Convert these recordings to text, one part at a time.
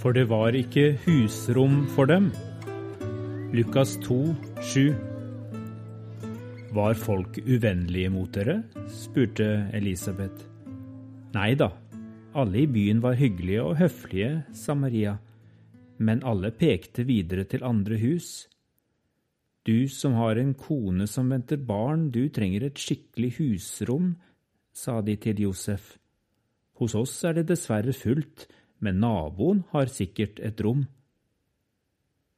for det var ikke husrom for dem. Lukas 2, 7. Var folk uvennlige mot dere? spurte Elisabeth. Nei da, alle i byen var hyggelige og høflige, sa Maria, men alle pekte videre til andre hus. Du som har en kone som venter barn, du trenger et skikkelig husrom, sa de til Josef. Hos oss er det dessverre fullt, men naboen har sikkert et rom.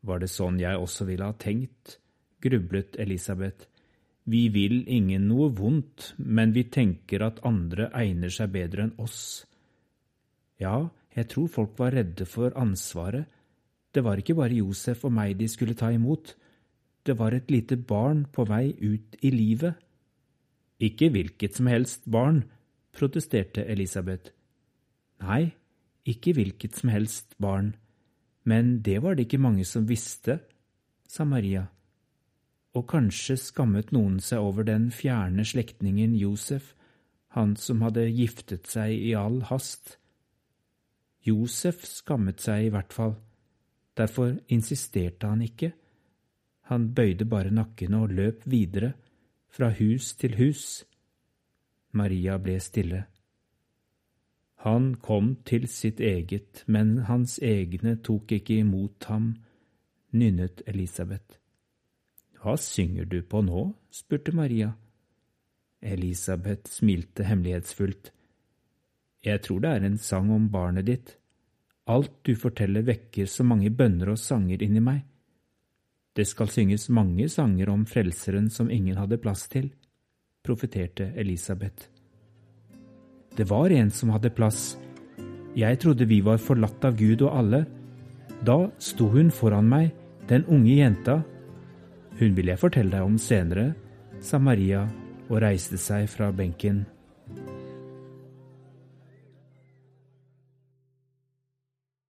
Var det sånn jeg også ville ha tenkt, grublet Elisabeth. Vi vil ingen noe vondt, men vi tenker at andre egner seg bedre enn oss. Ja, jeg tror folk var redde for ansvaret. Det var ikke bare Josef og meg de skulle ta imot. Det var et lite barn på vei ut i livet. Ikke hvilket som helst barn, protesterte Elisabeth. Nei, ikke hvilket som helst barn, men det var det ikke mange som visste, sa Maria. Og kanskje skammet noen seg over den fjerne slektningen Josef, han som hadde giftet seg i all hast. Josef skammet seg i hvert fall, derfor insisterte han ikke. Han bøyde bare nakken og løp videre, fra hus til hus. Maria ble stille. Han kom til sitt eget, men hans egne tok ikke imot ham, nynnet Elisabeth. Hva synger du på nå? spurte Maria. Elisabeth smilte hemmelighetsfullt. Jeg tror det er en sang om barnet ditt. Alt du forteller vekker så mange bønner og sanger inni meg. Det skal synges mange sanger om Frelseren som ingen hadde plass til, profeterte Elisabeth. Det var en som hadde plass. Jeg trodde vi var forlatt av Gud og alle. Da sto hun foran meg, den unge jenta. Hun vil jeg fortelle deg om senere, sa Maria og reiste seg fra benken.